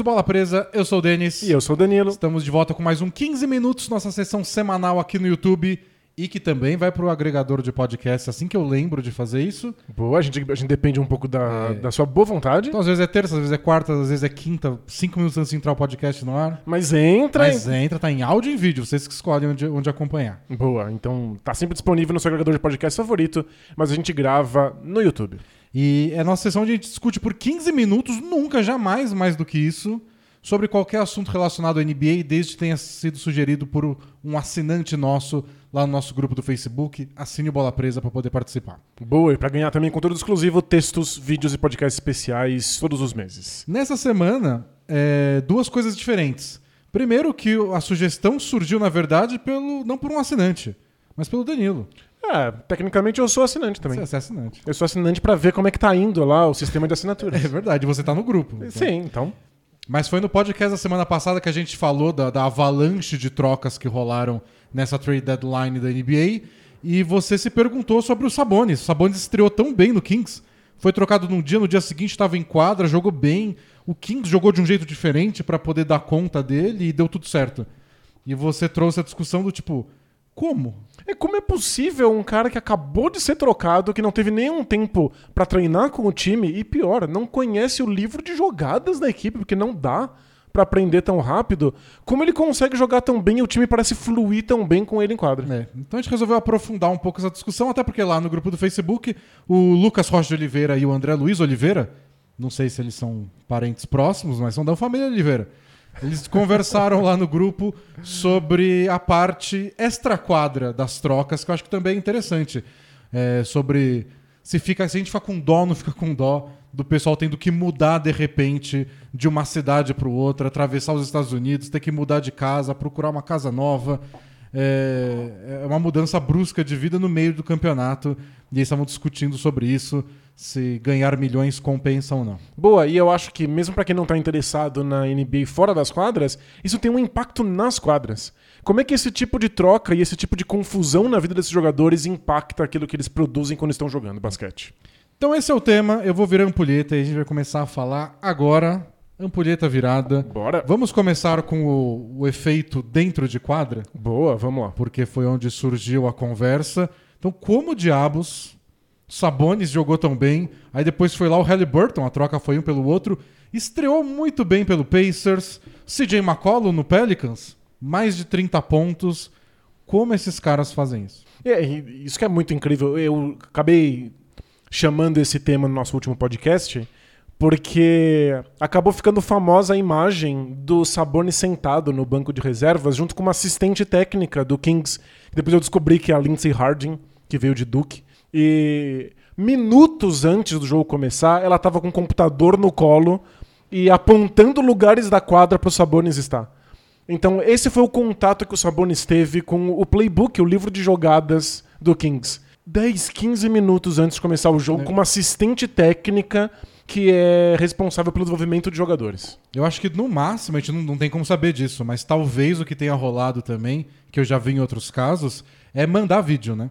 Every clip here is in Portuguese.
do Bola Presa, eu sou o Denis. E eu sou o Danilo. Estamos de volta com mais um 15 minutos, nossa sessão semanal aqui no YouTube e que também vai pro agregador de podcast assim que eu lembro de fazer isso. Boa, a gente, a gente depende um pouco da, É. da sua boa vontade. Então, às vezes é terça, às vezes é quarta, às vezes é quinta, cinco minutos antes de entrar o podcast no ar. Mas entra. Mas entra, tá em áudio e em vídeo, vocês que escolhem onde, onde acompanhar. Boa, então tá sempre disponível no seu agregador de podcast favorito, mas a gente grava no YouTube. E é nossa sessão onde a gente discute por 15 minutos, nunca, jamais mais do que isso, sobre qualquer assunto relacionado à NBA, desde que tenha sido sugerido por um assinante nosso lá no nosso grupo do Facebook. Assine o Bola Presa para poder participar. Boa, e pra ganhar também conteúdo exclusivo, textos, vídeos e podcasts especiais todos os meses. Nessa semana, é, duas coisas diferentes. Primeiro que a sugestão surgiu, na verdade, pelo não por um assinante, mas pelo Danilo. É, tecnicamente eu sou assinante também. Você é assinante. Eu sou assinante pra ver como é que tá indo lá o sistema de É assinaturas. verdade, você tá no grupo. então. Sim, então. Mas foi no podcast da semana passada que a gente falou da, da avalanche de trocas que rolaram nessa trade deadline da NBA. E você se perguntou sobre o Sabonis. O Sabonis estreou tão bem no Kings. Foi trocado num dia, no dia seguinte estava em quadra, jogou bem. O Kings jogou de um jeito diferente para poder dar conta dele e deu tudo certo. E você trouxe a discussão do tipo, como? É como é possível um cara que acabou de ser trocado, que não teve nenhum tempo pra treinar com o time e pior, não conhece o livro de jogadas da equipe, porque não dá pra aprender tão rápido, como ele consegue jogar tão bem e o time parece fluir tão bem com ele em quadra. É, então a gente resolveu aprofundar um pouco essa discussão, até porque lá no grupo do Facebook, o Lucas Rocha de Oliveira e o André Luiz Oliveira, não sei se eles são parentes próximos, mas são da família Oliveira. Eles conversaram lá no grupo sobre a parte extra-quadra das trocas, que eu acho que também é interessante. É, sobre se, fica, se a gente fica com dó não fica com dó do pessoal tendo que mudar de repente de uma cidade para outra, atravessar os Estados Unidos, ter que mudar de casa, procurar uma casa nova. É, é uma mudança brusca de vida no meio do campeonato. E eles estavam discutindo sobre isso, se ganhar milhões compensa ou não. Boa, e eu acho que mesmo pra quem não tá interessado na NBA fora das quadras, isso tem um impacto nas quadras. Como é que esse tipo de troca e esse tipo de confusão na vida desses jogadores impacta aquilo que eles produzem quando estão jogando basquete? Então esse é o tema, eu vou virar ampulheta e a gente vai começar a falar agora. Ampulheta virada. Bora. Vamos começar com o, o efeito dentro de quadra, Boa, vamos lá. porque foi onde surgiu a conversa. Então, como diabos Sabonis jogou tão bem, aí depois foi lá o Halliburton, a troca foi um pelo outro, estreou muito bem pelo Pacers, CJ McCollum no Pelicans, mais de 30 pontos. Como esses caras fazem isso? É, isso que é muito incrível. Eu acabei chamando esse tema no nosso último podcast porque acabou ficando famosa a imagem do Sabonis sentado no banco de reservas junto com uma assistente técnica do Kings. Depois eu descobri que é a Lindsay Harding, que veio de Duke. E minutos antes do jogo começar, ela estava com o computador no colo e apontando lugares da quadra para o Sabonis estar. Então, esse foi o contato que o Sabonis teve com o playbook, o livro de jogadas do Kings. 10, 15 minutos antes de começar o jogo, É. com uma assistente técnica que é responsável pelo desenvolvimento de jogadores. Eu acho que no máximo, a gente não, não tem como saber disso, mas talvez o que tenha rolado também, que eu já vi em outros casos, é mandar vídeo, né?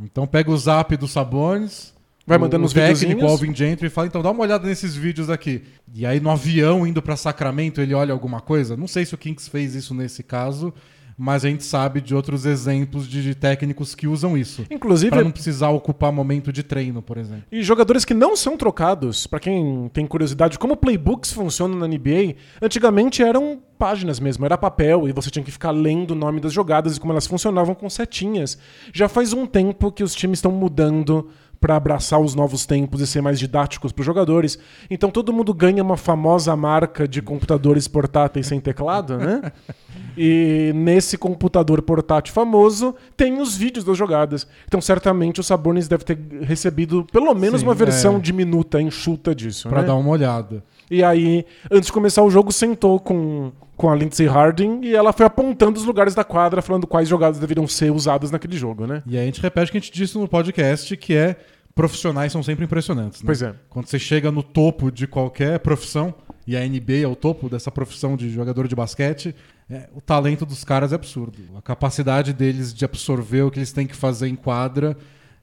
Então pega o zap do Sabonis, Vai mandando os técnico, Alvin Gentry, e fala, então dá uma olhada nesses vídeos aqui. E aí no avião, indo pra Sacramento, ele olha alguma coisa? Não sei se o Kings fez isso nesse caso, mas a gente sabe de outros exemplos de, de técnicos que usam isso. Inclusive, Pra não precisar ocupar momento de treino, por exemplo. E jogadores que não são trocados, pra quem tem curiosidade, como playbooks funcionam na NBA, antigamente eram páginas mesmo, era papel e você tinha que ficar lendo o nome das jogadas e como elas funcionavam com setinhas. Já faz um tempo que os times estão mudando pra abraçar os novos tempos e ser mais didáticos pros jogadores. Então todo mundo ganha uma famosa marca de computadores portáteis sem teclado, né? E nesse computador portátil famoso tem os vídeos das jogadas. Então certamente o Sabonis deve ter recebido pelo menos Sim, uma versão é. diminuta, enxuta disso. Pra né? dar uma olhada. E aí, antes de começar o jogo, sentou com, com a Lindsay Harding e ela foi apontando os lugares da quadra, falando quais jogadas deveriam ser usadas naquele jogo, né? E aí a gente repete o que a gente disse no podcast, que é profissionais são sempre impressionantes. Né? Pois é. Quando você chega no topo de qualquer profissão, e a NBA é o topo dessa profissão de jogador de basquete, é, o talento dos caras é absurdo. A capacidade deles de absorver o que eles têm que fazer em quadra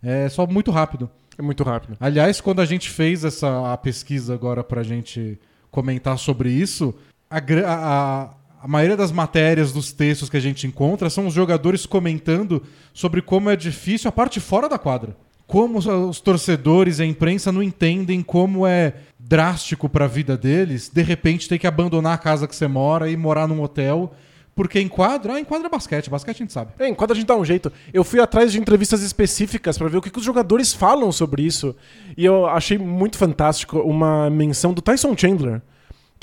é só muito rápido. É muito rápido. Aliás, quando a gente fez essa a pesquisa agora pra gente comentar sobre isso, a, a, a maioria das matérias, dos textos que a gente encontra são os jogadores comentando sobre como é difícil a parte fora da quadra. Como os, torcedores e a imprensa não entendem como é drástico para a vida deles, de repente ter que abandonar a casa que você mora e morar num hotel, porque em quadra, ah, em quadra é basquete, basquete a gente sabe. É, enquanto a gente dá um jeito. Eu fui atrás de entrevistas específicas pra ver o que, que os jogadores falam sobre isso. E eu achei muito fantástico uma menção do Tyson Chandler,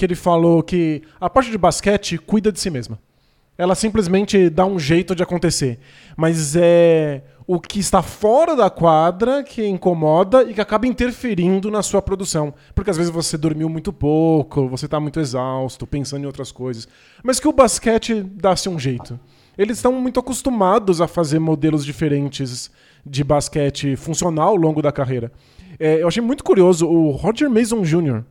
que ele falou que a parte de basquete cuida de si mesma. Ela simplesmente dá um jeito de acontecer. Mas é o que está fora da quadra que incomoda e que acaba interferindo na sua produção. Porque às vezes você dormiu muito pouco, você está muito exausto, pensando em outras coisas. Mas que o basquete dá-se um jeito. Eles estão muito acostumados a fazer modelos diferentes de basquete funcional ao longo da carreira. É, eu achei muito curioso o Roger Mason Jr.,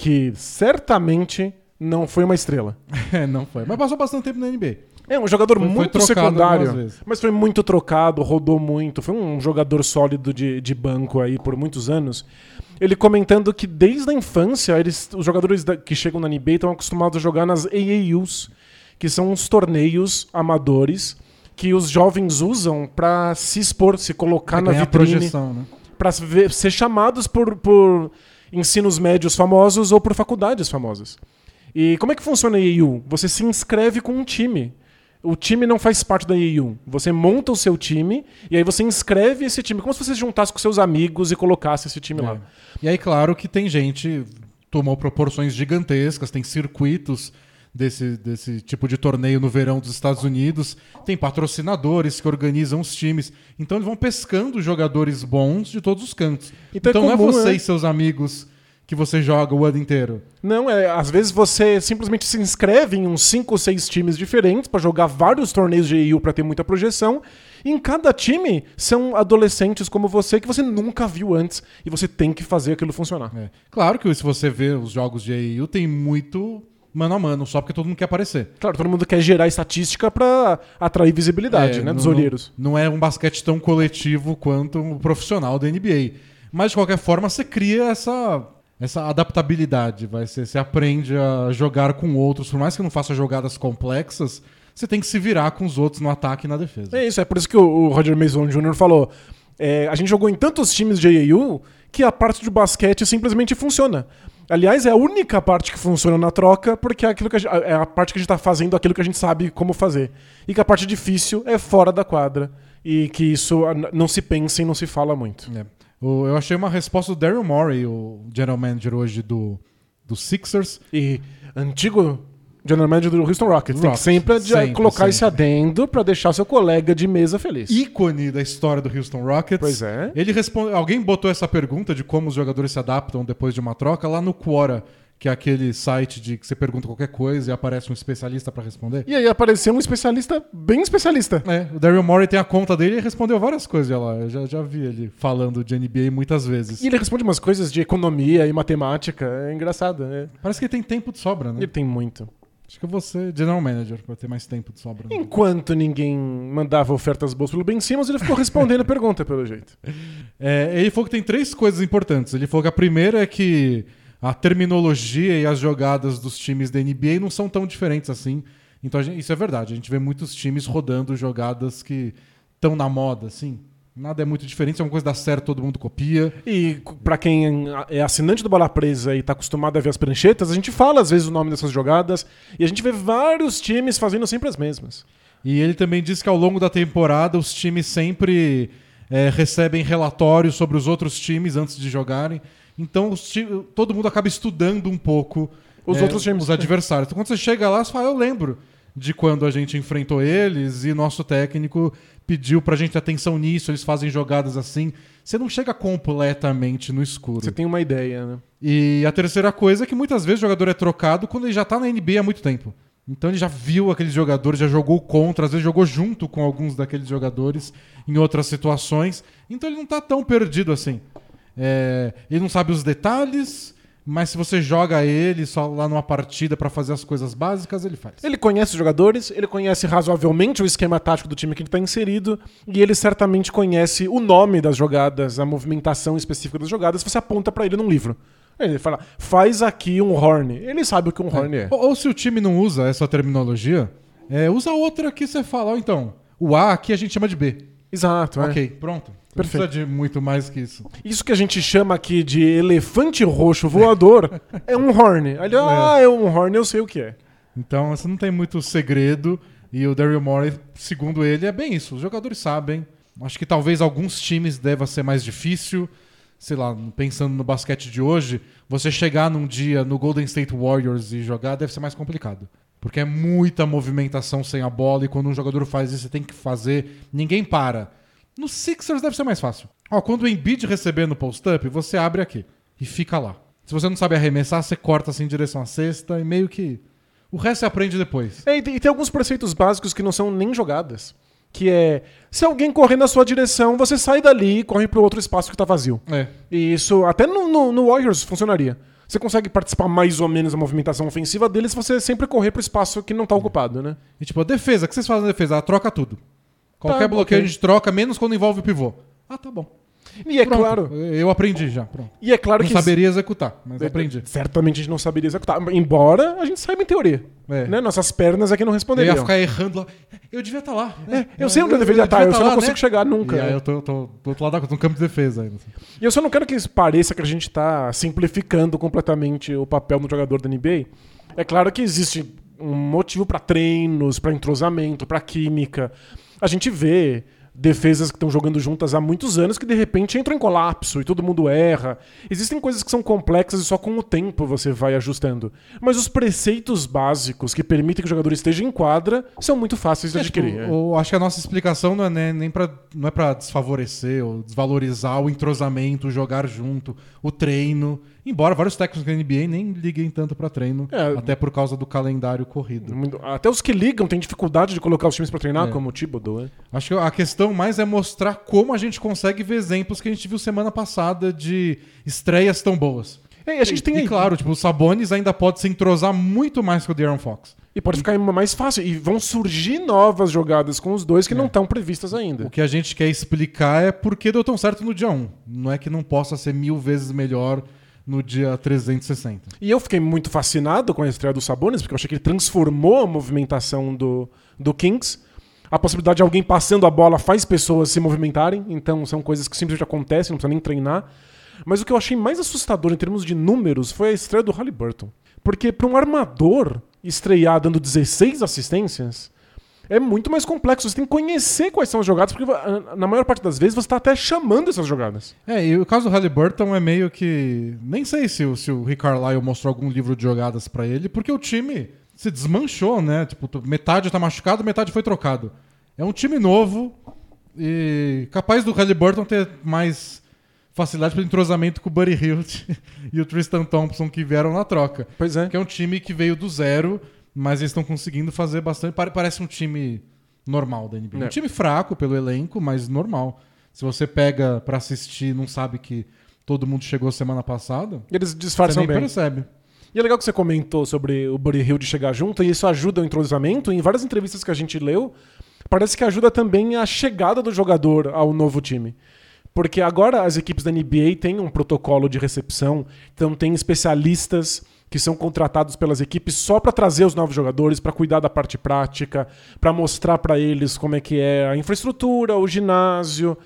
que certamente não foi uma estrela. É, não foi. Mas passou bastante tempo na NBA. É um jogador Foi- foi muito algumas secundário, mas foi muito trocado, rodou muito, foi um jogador sólido de, de banco aí por muitos anos. Ele comentando que desde a infância eles, os jogadores da- que chegam na NBA estão acostumados a jogar nas AAUs, que são uns torneios amadores que os jovens usam pra se expor, se colocar É, na vitrine projeção, né? para ser chamados por, por ensinos médios famosos ou por faculdades famosas. E como é que funciona a EIU? Você se inscreve com um time. O time não faz parte da EIU. Você monta o seu time e aí você inscreve esse time, como se você se juntasse com seus amigos e colocasse esse time lá. É. E aí, claro que tem gente tomou proporções gigantescas, tem circuitos desse, desse tipo de torneio no verão dos Estados Unidos, tem patrocinadores que organizam os times. Então eles vão pescando jogadores bons de todos os cantos. Então Então, é não comum, é você né? e seus amigos que você joga o ano inteiro. Não, é, às vezes você simplesmente se inscreve em uns 5 ou 6 times diferentes para jogar vários torneios de EIU para ter muita projeção. E em cada time são adolescentes como você que você nunca viu antes e você tem que fazer aquilo funcionar. É. Claro que se você vê os jogos de AEU, tem muito mano a mano, só porque todo mundo quer aparecer. Claro, todo mundo quer gerar estatística para atrair visibilidade, É, né, dos não- olheiros. Não, é um basquete tão coletivo quanto o profissional da NBA. Mas, de qualquer forma, você cria essa, essa adaptabilidade. Vai ser, você aprende a jogar com outros. Por mais que não faça jogadas complexas, você tem que se virar com os outros no ataque e na defesa. É isso, é por isso que o, o Roger Mason Jr. falou. é, a gente jogou em tantos times de AAU que a parte de basquete simplesmente funciona. Aliás, é a única parte que funciona na troca, porque é, aquilo que a, gente- é a parte que a gente tá fazendo aquilo que a gente sabe como fazer. E que a parte difícil é fora da quadra. E que isso não se pensa e não se fala muito. É. Eu achei uma resposta do Daryl Morey, o general manager hoje do, do Sixers. E antigo general manager do Houston Rockets. Tem que Rockets, sempre, sempre, colocar esse sempre. adendo pra deixar seu colega de mesa feliz. ícone da história do Houston Rockets. Pois é. Ele responde, alguém botou essa pergunta de como os jogadores se adaptam depois de uma troca lá no Quora, que é aquele site de que você pergunta qualquer coisa e aparece um especialista pra responder. E aí apareceu um especialista, bem especialista. É, o Daryl Morey tem a conta dele e respondeu várias coisas lá. Eu já, já vi ele falando de NBA muitas vezes. E ele responde umas coisas de economia e matemática. É engraçado, né? Parece que ele tem tempo de sobra, né? Ele tem muito. Acho que eu vou ser general manager pra ter mais tempo de sobra. né? Enquanto ninguém mandava ofertas boas pelo Ben Simmons, ele ficou respondendo a pergunta, pelo jeito. É, ele falou que tem três coisas importantes. Ele falou que a primeira é que a terminologia e as jogadas dos times da NBA não são tão diferentes assim. Então gente- isso é verdade. A gente vê muitos times rodando jogadas que estão na moda, assim. Nada é muito diferente. Se uma coisa dá certo, todo mundo copia. E pra quem é assinante do Bola Presa e tá acostumado a ver as pranchetas, a gente fala às vezes o nome dessas jogadas e a gente vê vários times fazendo sempre as mesmas. E ele também disse que ao longo da temporada os times sempre é, recebem relatórios sobre os outros times antes de jogarem. Então os ti- todo mundo acaba estudando um pouco Os é, outros times. os adversários. Então quando você chega lá, você fala, eu lembro de quando a gente enfrentou eles e nosso técnico pediu pra gente atenção nisso, eles fazem jogadas assim. Você não chega completamente no escuro. Você tem uma ideia, né? E a terceira coisa é que muitas vezes o jogador é trocado quando ele já tá na NBA há muito tempo. Então ele já viu aqueles jogadores, já jogou contra, às vezes jogou junto com alguns daqueles jogadores em outras situações. Então ele não tá tão perdido assim. É, ele não sabe os detalhes, mas se você joga ele só lá numa partida pra fazer as coisas básicas, ele faz. Ele conhece os jogadores, ele conhece razoavelmente o esquema tático do time que ele está inserido, e ele certamente conhece o nome das jogadas, a movimentação específica das jogadas, você aponta para ele num livro. Ele fala, faz aqui um horn. Ele sabe o que um horn é. Ou, ou se o time não usa essa terminologia, é, usa outra que você fala, ó, então, o A aqui a gente chama de B. Exato, é. Ok, pronto. Não Perfeito. precisa de muito mais que isso. Isso que a gente chama aqui de elefante roxo voador é um horn. Aí ele, ah, é um horn, eu sei o que é. Então, você não tem muito segredo. E o Daryl Morey, segundo ele, é bem isso. Os jogadores sabem. Acho que talvez alguns times deva ser mais difícil. Sei lá, pensando no basquete de hoje, você chegar num dia no Golden State Warriors e jogar deve ser mais complicado. Porque é muita movimentação sem a bola e quando um jogador faz isso, você tem que fazer. Ninguém para. No Sixers deve ser mais fácil. Ó, quando o Embiid receber no post-up, você abre aqui e fica lá. Se você não sabe arremessar, você corta assim em direção à cesta e meio que. O resto você aprende depois. É, e, tem, e tem alguns preceitos básicos que não são nem jogadas. Que é, se alguém correr na sua direção, você sai dali e corre pro outro espaço que tá vazio. É. E isso, até no, no, no Warriors, funcionaria. Você consegue participar mais ou menos da movimentação ofensiva deles se você sempre correr pro espaço que não tá ocupado, né? E tipo, a defesa, o que vocês fazem na defesa? Ah, troca tudo. Qualquer Tá, bloqueio ok. a gente troca, menos quando envolve o pivô. Ah, tá bom. E é Pronto. claro. Eu aprendi já. Pronto. E é claro não que. saberia executar, mas aprendi. Certamente a gente não saberia executar. Embora a gente saiba em teoria. É. Né? Nossas pernas aqui não Eu responderiam. ia ficar errando lá. Eu devia estar lá. né? É, eu sei onde eu deveria estar, eu só não lá, consigo né? chegar nunca. E aí eu tô, tô do outro lado da coisa, tô no campo de defesa ainda. E eu só não quero que pareça que a gente tá simplificando completamente o papel do jogador da NBA. É claro que existe um motivo pra treinos, pra entrosamento, pra química. A gente vê defesas que estão jogando juntas há muitos anos que de repente entram em colapso e todo mundo erra. Existem coisas que são complexas e só com o tempo você vai ajustando. Mas os preceitos básicos que permitem que o jogador esteja em quadra são muito fáceis de É, tipo, adquirir. é. o- acho que a nossa explicação não é né, nem pra, não é para desfavorecer ou desvalorizar o entrosamento, o jogar junto, o treino. Embora vários técnicos da NBA nem liguem tanto pra treino, É. até por causa do calendário corrido. Até os que ligam têm dificuldade de colocar os times pra treinar, É. como o Thibodeau. é. Acho que a questão mais é mostrar como a gente consegue ver exemplos que a gente viu semana passada de estreias tão boas. É, e a gente tem e aí- claro, tipo, o Sabonis ainda pode se entrosar muito mais que o De'Aaron Fox. E pode ficar mais fácil. E vão surgir novas jogadas com os dois que não estão previstas ainda. O que a gente quer explicar é por que deu tão certo no dia 1. Não é que não possa ser mil vezes melhor no dia 360. E eu fiquei muito fascinado com a estreia do Sabonis, porque eu achei que ele transformou a movimentação do, do Kings. A possibilidade de alguém passando a bola faz pessoas se movimentarem, então são coisas que simplesmente acontecem, não precisa nem treinar. Mas o que eu achei mais assustador em termos de números foi a estreia do Halliburton. Porque para um armador estrear dando 16 assistências, é muito mais complexo. Você tem que conhecer quais são as jogadas, porque ah, na maior parte das vezes você está até chamando essas jogadas. É, e o caso do Halliburton é meio que. Nem sei se, o- se o Rick Carlisle mostrou algum livro de jogadas pra ele, porque o time se desmanchou, né? Tipo, metade tá machucado, metade foi trocado. É um time novo e capaz do Halliburton ter mais facilidade para entrosamento com o Buddy Hilt e o Tristan Thompson que vieram na troca. Pois é. Que é um time que veio do zero, mas eles estão conseguindo fazer bastante. pare- Parece um time normal da NBA. É. Um time fraco pelo elenco, mas normal. Se você pega pra assistir e não sabe que todo mundo chegou semana passada, Eles você disfarçam nem bem. percebe. E é legal que você comentou sobre o Buddy Hill de chegar junto, e isso ajuda o entrosamento. Em várias entrevistas que a gente leu, parece que ajuda também a chegada do jogador ao novo time. Porque agora as equipes da NBA têm um protocolo de recepção, então tem especialistas que são contratados pelas equipes só para trazer os novos jogadores, para cuidar da parte prática, para mostrar para eles como é que é a infraestrutura, o ginásio.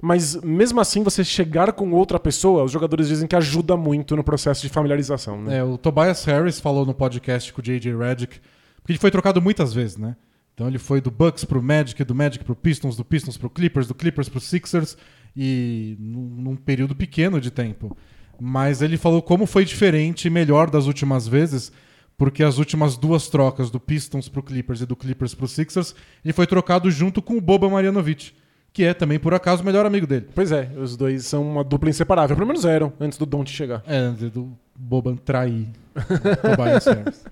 Mas mesmo assim, você chegar com outra pessoa, os jogadores dizem que ajuda muito no processo de familiarização. Né? É, o Tobias Harris falou no podcast com o J.J. Redick, porque ele foi trocado muitas vezes, né? Então ele foi do Bucks pro Magic, do Magic pro Pistons, do Pistons pro Clippers, do Clippers pro Sixers, e num, num período pequeno de tempo. Mas ele falou como foi diferente e melhor das últimas vezes, porque as últimas duas trocas do Pistons pro Clippers e do Clippers pro Sixers, ele foi trocado junto com o Boba Marjanovic, que é também, por acaso, o melhor amigo dele. Pois é, os dois são uma dupla inseparável. Pelo menos eram, antes do Don't chegar. É, do Boban trair o Tobias Harris.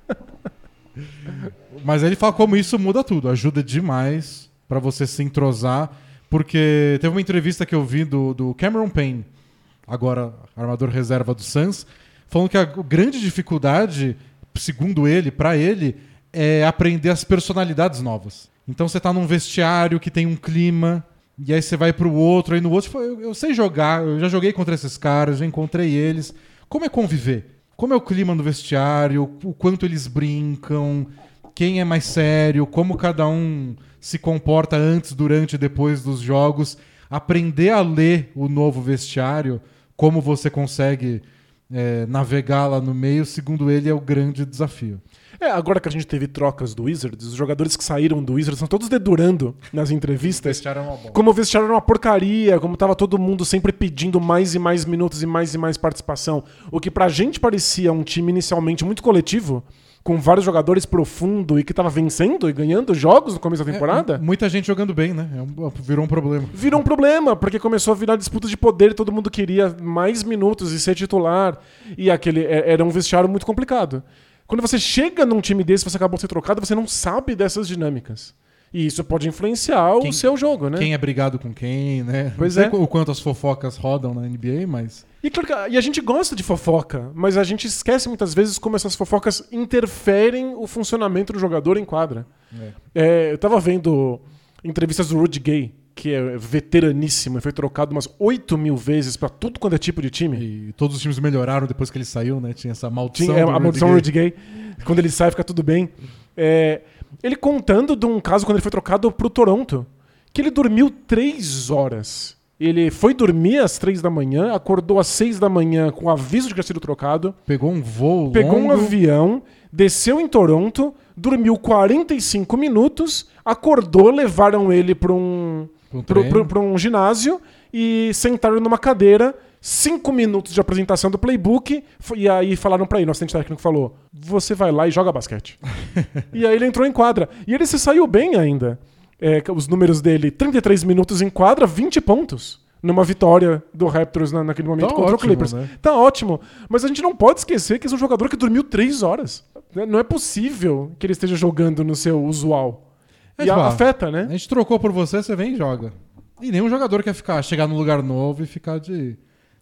Mas ele fala como isso muda tudo, ajuda demais pra você se entrosar, porque teve uma entrevista que eu vi do, do Cameron Payne, agora armador reserva do Suns, falando que a grande dificuldade, segundo ele, pra ele, é aprender as personalidades novas. Então você tá num vestiário que tem um clima, e aí você vai pro outro, aí no outro, fala, eu, eu sei jogar, eu já joguei contra esses caras, já encontrei eles. como é conviver? Como é o clima no vestiário? O quanto eles brincam? Quem é mais sério? Como cada um se comporta antes, durante e depois dos jogos? Aprender a ler o novo vestiário, como você consegue é, navegar lá no meio, segundo ele, é o grande desafio. É, agora que a gente teve trocas do Wizards, os jogadores que saíram do Wizards estão todos dedurando nas entrevistas. como o vestiário era uma porcaria, como tava todo mundo sempre pedindo mais e mais minutos e mais e mais participação. O que pra gente parecia um time inicialmente muito coletivo, com vários jogadores profundo e que tava vencendo e ganhando jogos no começo da é, temporada. É, muita gente jogando bem, né? É virou um problema. Virou um problema, porque começou a virar disputa de poder e todo mundo queria mais minutos e ser titular. E aquele é, era um vestiário muito complicado. Quando você chega num time desse, você acabou de ser trocado, você não sabe dessas dinâmicas. E isso pode influenciar quem, o seu jogo, né? Quem é brigado com quem, né? Pois não é. o quanto as fofocas rodam na NBA, mas. E, e a gente gosta de fofoca, mas a gente esquece muitas vezes como essas fofocas interferem o funcionamento do jogador em quadra. É. É, eu tava vendo entrevistas do Rudy Gay, que é veteraníssimo e foi trocado umas 8 mil vezes para tudo quanto é tipo de time. E todos os times melhoraram depois que ele saiu, né? Tinha essa maldição. Tinha, é, a maldição Rudy Gay. Gay. Quando ele sai, fica tudo bem. É, ele contando de um caso quando ele foi trocado pro Toronto, que ele dormiu 3 horas. Ele foi dormir às 3 da manhã, acordou às 6 da manhã com aviso de que tinha sido trocado. Pegou um voo Pegou longo. um avião, desceu em Toronto, dormiu 45 minutos, acordou, levaram ele para um para um ginásio e sentaram numa cadeira, cinco minutos de apresentação do playbook, e aí falaram para ele, nosso assistente técnico falou: você vai lá e joga basquete. e aí ele entrou em quadra. E ele se saiu bem ainda. É, os números dele: 33 minutos em quadra, 20 pontos numa vitória do Raptors na, naquele momento tá contra ótimo, o Clippers. Né? Tá ótimo. Mas a gente não pode esquecer que esse é um jogador que dormiu três horas. Não é possível que ele esteja jogando no seu usual. É, e tipo, afeta, né? A gente trocou por você, você vem e joga. E nenhum jogador quer ficar, chegar num lugar novo e ficar de.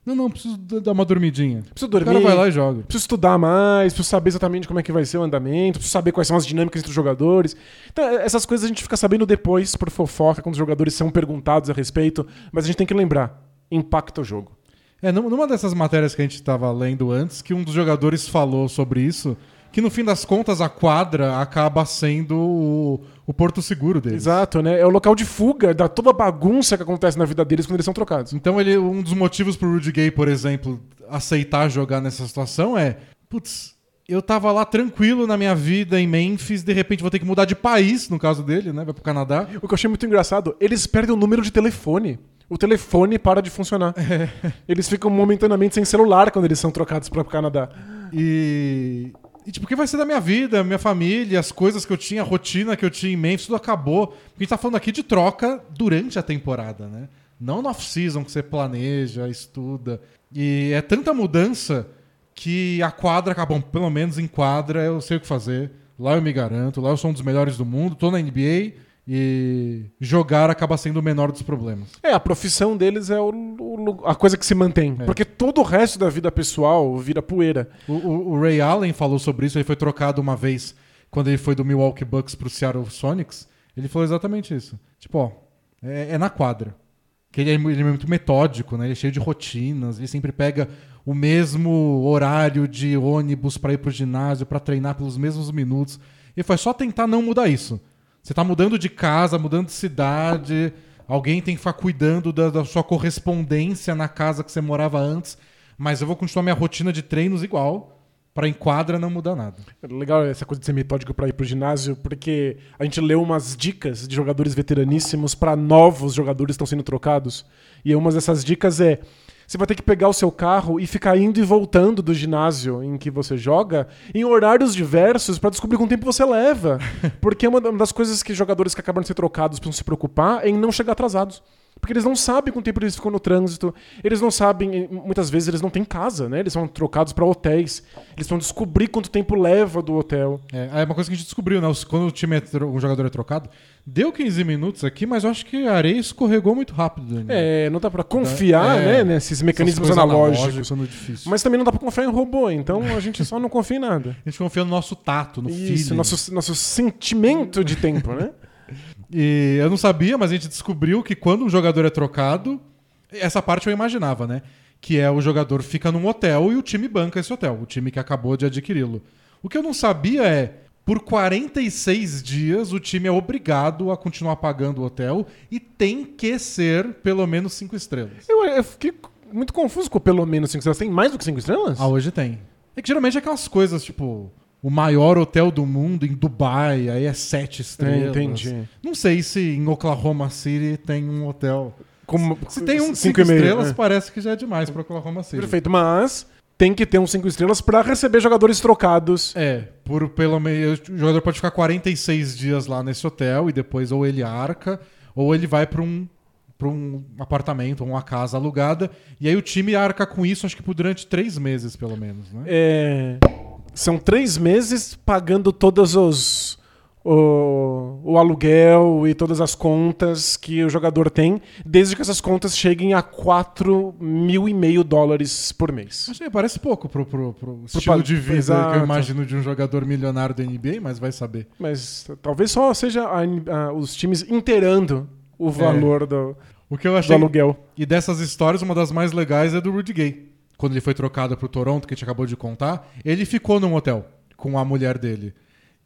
Não, não, preciso dar uma dormidinha. Preciso dormir. O cara vai lá e joga. Preciso estudar mais, preciso saber exatamente como é que vai ser o andamento, preciso saber quais são as dinâmicas entre os jogadores. Então, é, essas coisas a gente fica sabendo depois, por fofoca, quando os jogadores são perguntados a respeito, mas a gente tem que lembrar: impacta o jogo. É, numa dessas matérias que a gente estava lendo antes, que um dos jogadores falou sobre isso, que no fim das contas a quadra acaba sendo o, o porto seguro deles. Exato, né? É o local de fuga da toda a bagunça que acontece na vida deles quando eles são trocados. Então ele, um dos motivos pro Rudy Gay, por exemplo, aceitar jogar nessa situação é, putz, eu tava lá tranquilo na minha vida em Memphis, de repente vou ter que mudar de país, no caso dele, né? Vai pro Canadá. O que eu achei muito engraçado, eles perdem o número de telefone. O telefone para de funcionar. É. Eles ficam momentaneamente sem celular quando eles são trocados para o Canadá. E e, tipo, o que vai ser da minha vida, minha família, as coisas que eu tinha, a rotina que eu tinha em mente, tudo acabou. Porque a gente tá falando aqui de troca durante a temporada, né? Não no off-season que você planeja, estuda. E é tanta mudança que a quadra acabou, pelo menos em quadra, eu sei o que fazer. Lá eu me garanto, lá eu sou um dos melhores do mundo, tô na NBA e jogar acaba sendo o menor dos problemas. É, a profissão deles é o, o, a coisa que se mantém. É. Porque todo o resto da vida pessoal vira poeira. O, o, o, Ray Allen falou sobre isso, ele foi trocado uma vez quando ele foi do Milwaukee Bucks pro Seattle Sonics. Ele falou exatamente isso. Tipo, ó, é, é na quadra. Que ele é, ele é muito metódico, né? Ele é cheio de rotinas, ele sempre pega o mesmo horário de ônibus para ir pro ginásio, para treinar pelos mesmos minutos. E foi só tentar não mudar isso. Você está mudando de casa, mudando de cidade. Alguém tem que ficar cuidando da, da, sua correspondência na casa que você morava antes. Mas eu vou continuar minha rotina de treinos igual. Para enquadra não mudar nada. Legal essa coisa de ser metódico para ir pro ginásio, porque a gente leu umas dicas de jogadores veteraníssimos para novos jogadores que estão sendo trocados. E uma dessas dicas é você vai ter que pegar o seu carro e ficar indo e voltando do ginásio em que você joga em horários diversos para descobrir quanto tempo você leva. Porque uma das coisas que jogadores que acabam de ser trocados precisam se preocupar é em não chegar atrasados. Porque eles não sabem quanto tempo eles ficam no trânsito, eles não sabem, muitas vezes eles não têm casa, né? Eles são trocados para hotéis, eles vão descobrir quanto tempo leva do hotel. É, é uma coisa que a gente descobriu, né? Quando o time é, um jogador é trocado, deu 15 minutos aqui, mas eu acho que a areia escorregou muito rápido. Né? É, não dá para confiar, é, né, nesses mecanismos analógicos. Difícil. Mas também não dá para confiar em robô, então a gente só não confia em nada. A gente confia no nosso tato, no Isso, nosso, nosso sentimento de tempo, né? E eu não sabia, mas a gente descobriu que quando um jogador é trocado, essa parte eu imaginava, né? que é o jogador fica num hotel e o time banca esse hotel, o time que acabou de adquiri-lo. O que eu não sabia é, por 46 dias, o time é obrigado a continuar pagando o hotel e tem que ser pelo menos 5 estrelas. Eu, eu fiquei muito confuso com pelo menos 5 estrelas. Tem mais do que 5 estrelas? Ah, hoje tem. É que geralmente é aquelas coisas, tipo, o maior hotel do mundo em Dubai, aí é 7 estrelas. É, entendi. Não sei se em Oklahoma City tem um hotel. Como, Se tem um 5 cinco meio, estrelas, é. parece que já é demais para Oklahoma City. Perfeito, mas tem que ter uns 5 estrelas pra receber jogadores trocados. É, por pelo menos o jogador pode ficar 46 dias lá nesse hotel e depois ou ele arca ou ele vai para um para um apartamento ou uma casa alugada e aí o time arca com isso acho que por durante três meses pelo menos, né? É, são três meses pagando todos os. O, o aluguel e todas as contas que o jogador tem, desde que essas contas cheguem a 4 mil e meio dólares por mês. Que parece pouco pro, pro, pro estilo pa- de vida que Exato. eu imagino de um jogador milionário da NBA, mas vai saber. Mas talvez só seja a- a- os times inteirando o valor do, O que eu do achei aluguel. E dessas histórias, uma das mais legais é do Rudy Gay. Quando ele foi trocado pro Toronto, que a gente acabou de contar, ele ficou num hotel com a mulher dele.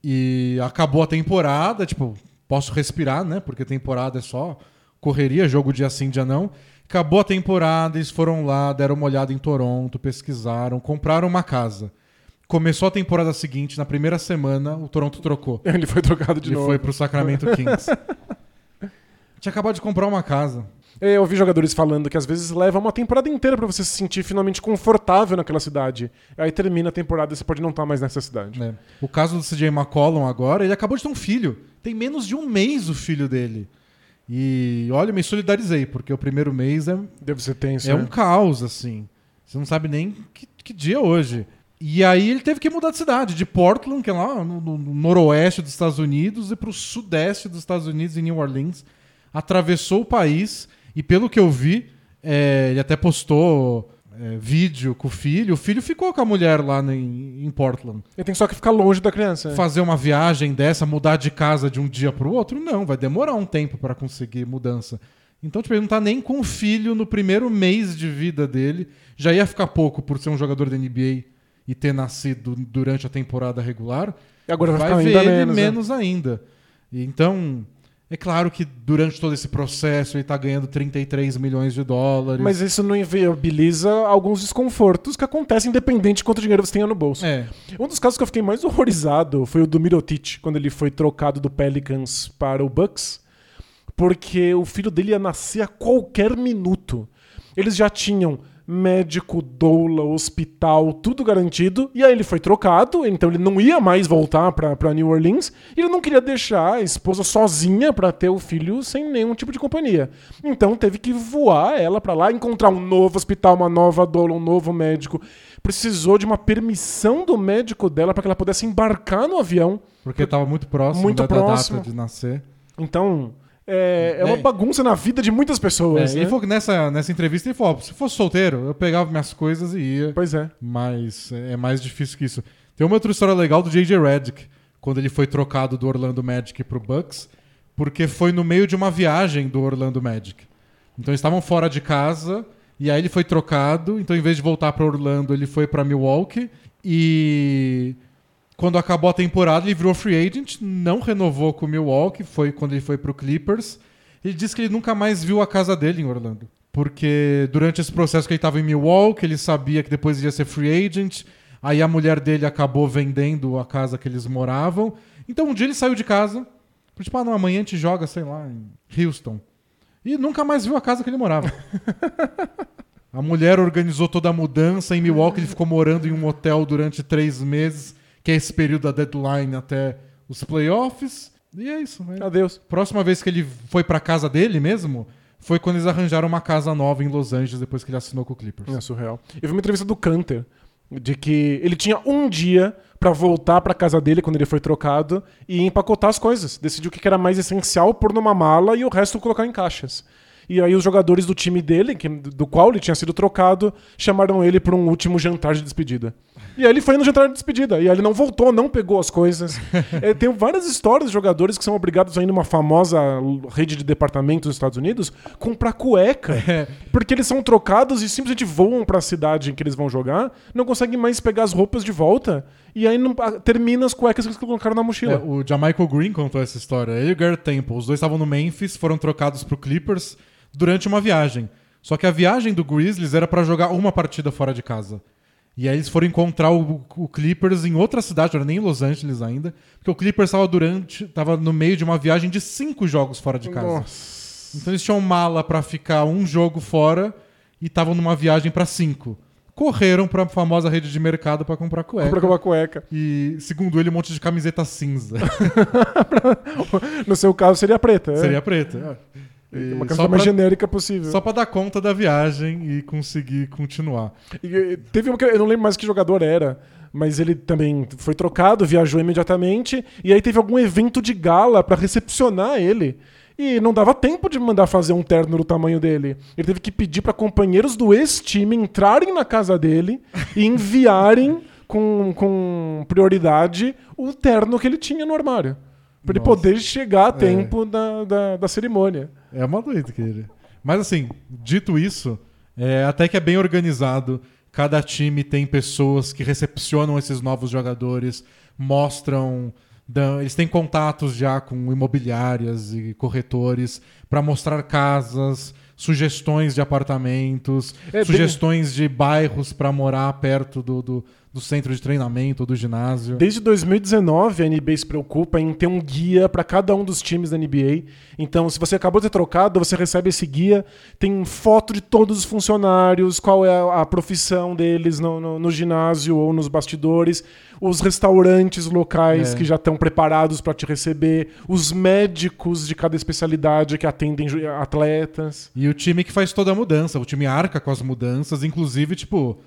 E acabou a temporada, tipo, posso respirar, né? Porque temporada é só correria, jogo dia sim, dia não. Acabou a temporada, eles foram lá, deram uma olhada em Toronto, pesquisaram, compraram uma casa. Começou a temporada seguinte, na primeira semana, o Toronto trocou. Ele foi trocado de Ele novo. foi pro Sacramento Kings. Tinha acabado de comprar uma casa. É, Eu ouvi jogadores falando que às vezes leva uma temporada inteira pra você se sentir finalmente confortável naquela cidade. Aí termina a temporada e você pode não estar mais nessa cidade. né? O caso do CJ McCollum agora, ele acabou de ter um filho. Tem menos de um mês o filho dele. E olha, me solidarizei, porque o primeiro mês é, Deve ser tenso. é né? um caos, assim. Você não sabe nem que, que dia é hoje. E aí ele teve que mudar de cidade, de Portland, que é lá no, no- no noroeste dos Estados Unidos, e pro sudeste dos Estados Unidos, em New Orleans. Atravessou o país, e pelo que eu vi, é, ele até postou é, vídeo com o filho. O filho ficou com a mulher lá em, em Portland. Ele tem só que ficar longe da criança. Fazer uma viagem dessa, mudar de casa de um dia pro outro, não, vai demorar um tempo para conseguir mudança. Então, tipo, ele não tá nem com o filho no primeiro mês de vida dele. Já ia ficar pouco por ser um jogador da NBA e ter nascido durante a temporada regular. E agora vai, vai ficar ver ainda ele menos. né? menos ainda. Então, é claro que durante todo esse processo ele tá ganhando 33 milhões de dólares. Mas isso não inviabiliza alguns desconfortos que acontecem independente de quanto dinheiro você tenha no bolso. É, Um dos casos que eu fiquei mais horrorizado foi o do Mirotic, quando ele foi trocado do Pelicans para o Bucks, porque o filho dele ia nascer a qualquer minuto. Eles já tinham médico, doula, hospital, tudo garantido, e aí ele foi trocado, então ele não ia mais voltar pra pra New Orleans, e ele não queria deixar a esposa sozinha pra ter o filho sem nenhum tipo de companhia. Então teve que voar ela pra lá, encontrar um novo hospital, uma nova doula, um novo médico. Precisou de uma permissão do médico dela pra que ela pudesse embarcar no avião. porque tava muito próximo, Muito da, próximo. da data de nascer. Então, é, é uma É. bagunça na vida de muitas pessoas. É, né? ele falou que nessa, nessa entrevista ele falou: "Ó, se fosse solteiro, eu pegava minhas coisas e ia. Pois é. Mas é mais difícil que isso. Tem uma outra história legal do J.J. Redick, quando ele foi trocado do Orlando Magic pro Bucks, porque foi no meio de uma viagem do Orlando Magic. Então eles estavam fora de casa e aí ele foi trocado. Então em vez de voltar para Orlando, ele foi para Milwaukee e quando acabou a temporada, ele virou free agent, não renovou com o Milwaukee, foi quando ele foi pro Clippers. Ele disse que ele nunca mais viu a casa dele em Orlando. Porque durante esse processo que ele estava em Milwaukee, ele sabia que depois ia ser free agent. Aí a mulher dele acabou vendendo a casa que eles moravam. Então um dia ele saiu de casa. Tipo, ah, não, amanhã a gente joga, sei lá, em Houston. E nunca mais viu a casa que ele morava. a mulher organizou toda a mudança. Em Milwaukee ele ficou morando em um hotel durante três meses, que é esse período da deadline até os playoffs. E é isso, né? Adeus. Próxima vez que ele foi pra casa dele mesmo, foi quando eles arranjaram uma casa nova em Los Angeles depois que ele assinou com o Clippers. É surreal. Eu vi uma entrevista do Canter de que ele tinha um dia pra voltar pra casa dele quando ele foi trocado e empacotar as coisas. Decidiu o que que era mais essencial pôr numa mala e o resto colocar em caixas. E aí os jogadores do time dele, que- do qual ele tinha sido trocado, chamaram ele para um último jantar de despedida. E aí ele foi no jantar de despedida. E aí ele não voltou, não pegou as coisas. É, tem várias histórias de jogadores que são obrigados a ir numa famosa rede de departamentos dos Estados Unidos comprar cueca. Porque eles são trocados e simplesmente voam para a cidade em que eles vão jogar, não conseguem mais pegar as roupas de volta. E aí não, a- termina as cuecas que eles colocaram na mochila. É, o Jamichael Green contou essa história. Ele e o Garrett Temple, os dois estavam no Memphis, foram trocados pro Clippers durante uma viagem. Só que a viagem do Grizzlies era pra jogar uma partida fora de casa. E aí eles foram encontrar o, o Clippers em outra cidade, não era nem em Los Angeles ainda, porque o Clippers estava durante, tava no meio de uma viagem de cinco jogos fora de casa. Nossa. Então eles tinham mala pra ficar um jogo fora e estavam numa viagem pra cinco. Correram pra famosa rede de mercado pra comprar cueca. Comprar uma cueca. E, segundo ele, um monte de camiseta cinza. No seu caso seria preta. é? Seria preta. E uma só, camiseta mais pra, genérica possível. só pra dar conta da viagem e conseguir continuar. E, teve um que eu não lembro mais que jogador era, mas ele também foi trocado, viajou imediatamente, e aí teve algum evento de gala pra recepcionar ele. E não dava tempo de mandar fazer um terno do tamanho dele. Ele teve que pedir pra companheiros do ex-time entrarem na casa dele e enviarem com, com prioridade o terno que ele tinha no armário. Pra ele poder chegar a tempo da, da, da cerimônia. É uma doida que ele. Mas assim, dito isso, é, até que é bem organizado. Cada time tem pessoas que recepcionam esses novos jogadores, mostram. dão- eles têm contatos já com imobiliárias e corretores para mostrar casas, sugestões de apartamentos, É bem- sugestões de bairros para morar perto do, do, do centro de treinamento do ginásio. Desde 2019, a NBA se preocupa em ter um guia para cada um dos times da NBA. Então, se você acabou de ser trocado, você recebe esse guia. Tem foto de todos os funcionários, qual é a, profissão deles no, no- no ginásio ou nos bastidores, os restaurantes locais É. que já estão preparados para te receber, os médicos de cada especialidade que atendem atletas. E o time que faz toda a mudança, o time arca com as mudanças, inclusive, tipo,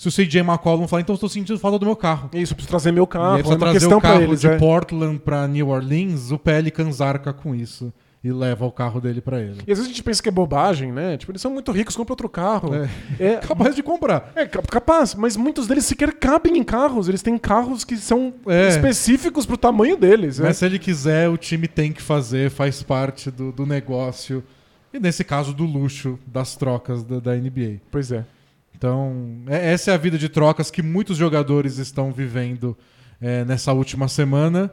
se o CJ McCollum falar, então eu tô sentindo falta do meu carro. Isso, preciso trazer meu e aí carro. É trazer o para carro eles. de é. Portland pra New Orleans, o Pelicans arca com isso e leva o carro dele pra ele. E às vezes a gente pensa que é bobagem, né? Tipo, eles são muito ricos, compra outro carro. É. É, Capaz de comprar. É, cap- capaz, mas muitos deles sequer cabem em carros. Eles têm carros que são É. específicos pro tamanho deles. né? Mas se ele quiser, o time tem que fazer, faz parte do, do negócio. E nesse caso, do luxo das trocas da, da NBA. Pois é. Então, é- essa é a vida de trocas que muitos jogadores estão vivendo é, nessa última semana.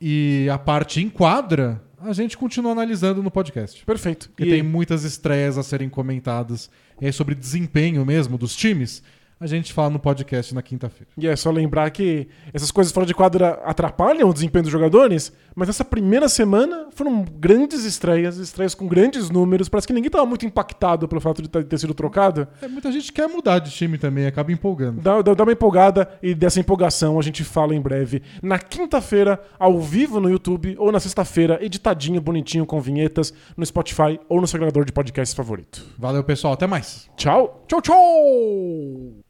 E a parte em quadra, a gente continua analisando no podcast. Perfeito. Porque E tem muitas estreias a serem comentadas e aí, sobre desempenho mesmo dos times. A gente fala no podcast na quinta-feira. E é só lembrar que essas coisas fora de quadra atrapalham o desempenho dos jogadores, mas essa primeira semana foram grandes estreias, estreias com grandes números. Parece que ninguém estava muito impactado pelo fato de ter sido trocado. É, muita gente quer mudar de time também, acaba empolgando. Dá, dá- dá uma empolgada e dessa empolgação a gente fala em breve. Na quinta-feira, ao vivo no YouTube, ou na sexta-feira, editadinho, bonitinho, com vinhetas, no Spotify ou no seu agregador de podcast favorito. Valeu, pessoal. Até mais. Tchau! Tchau, tchau!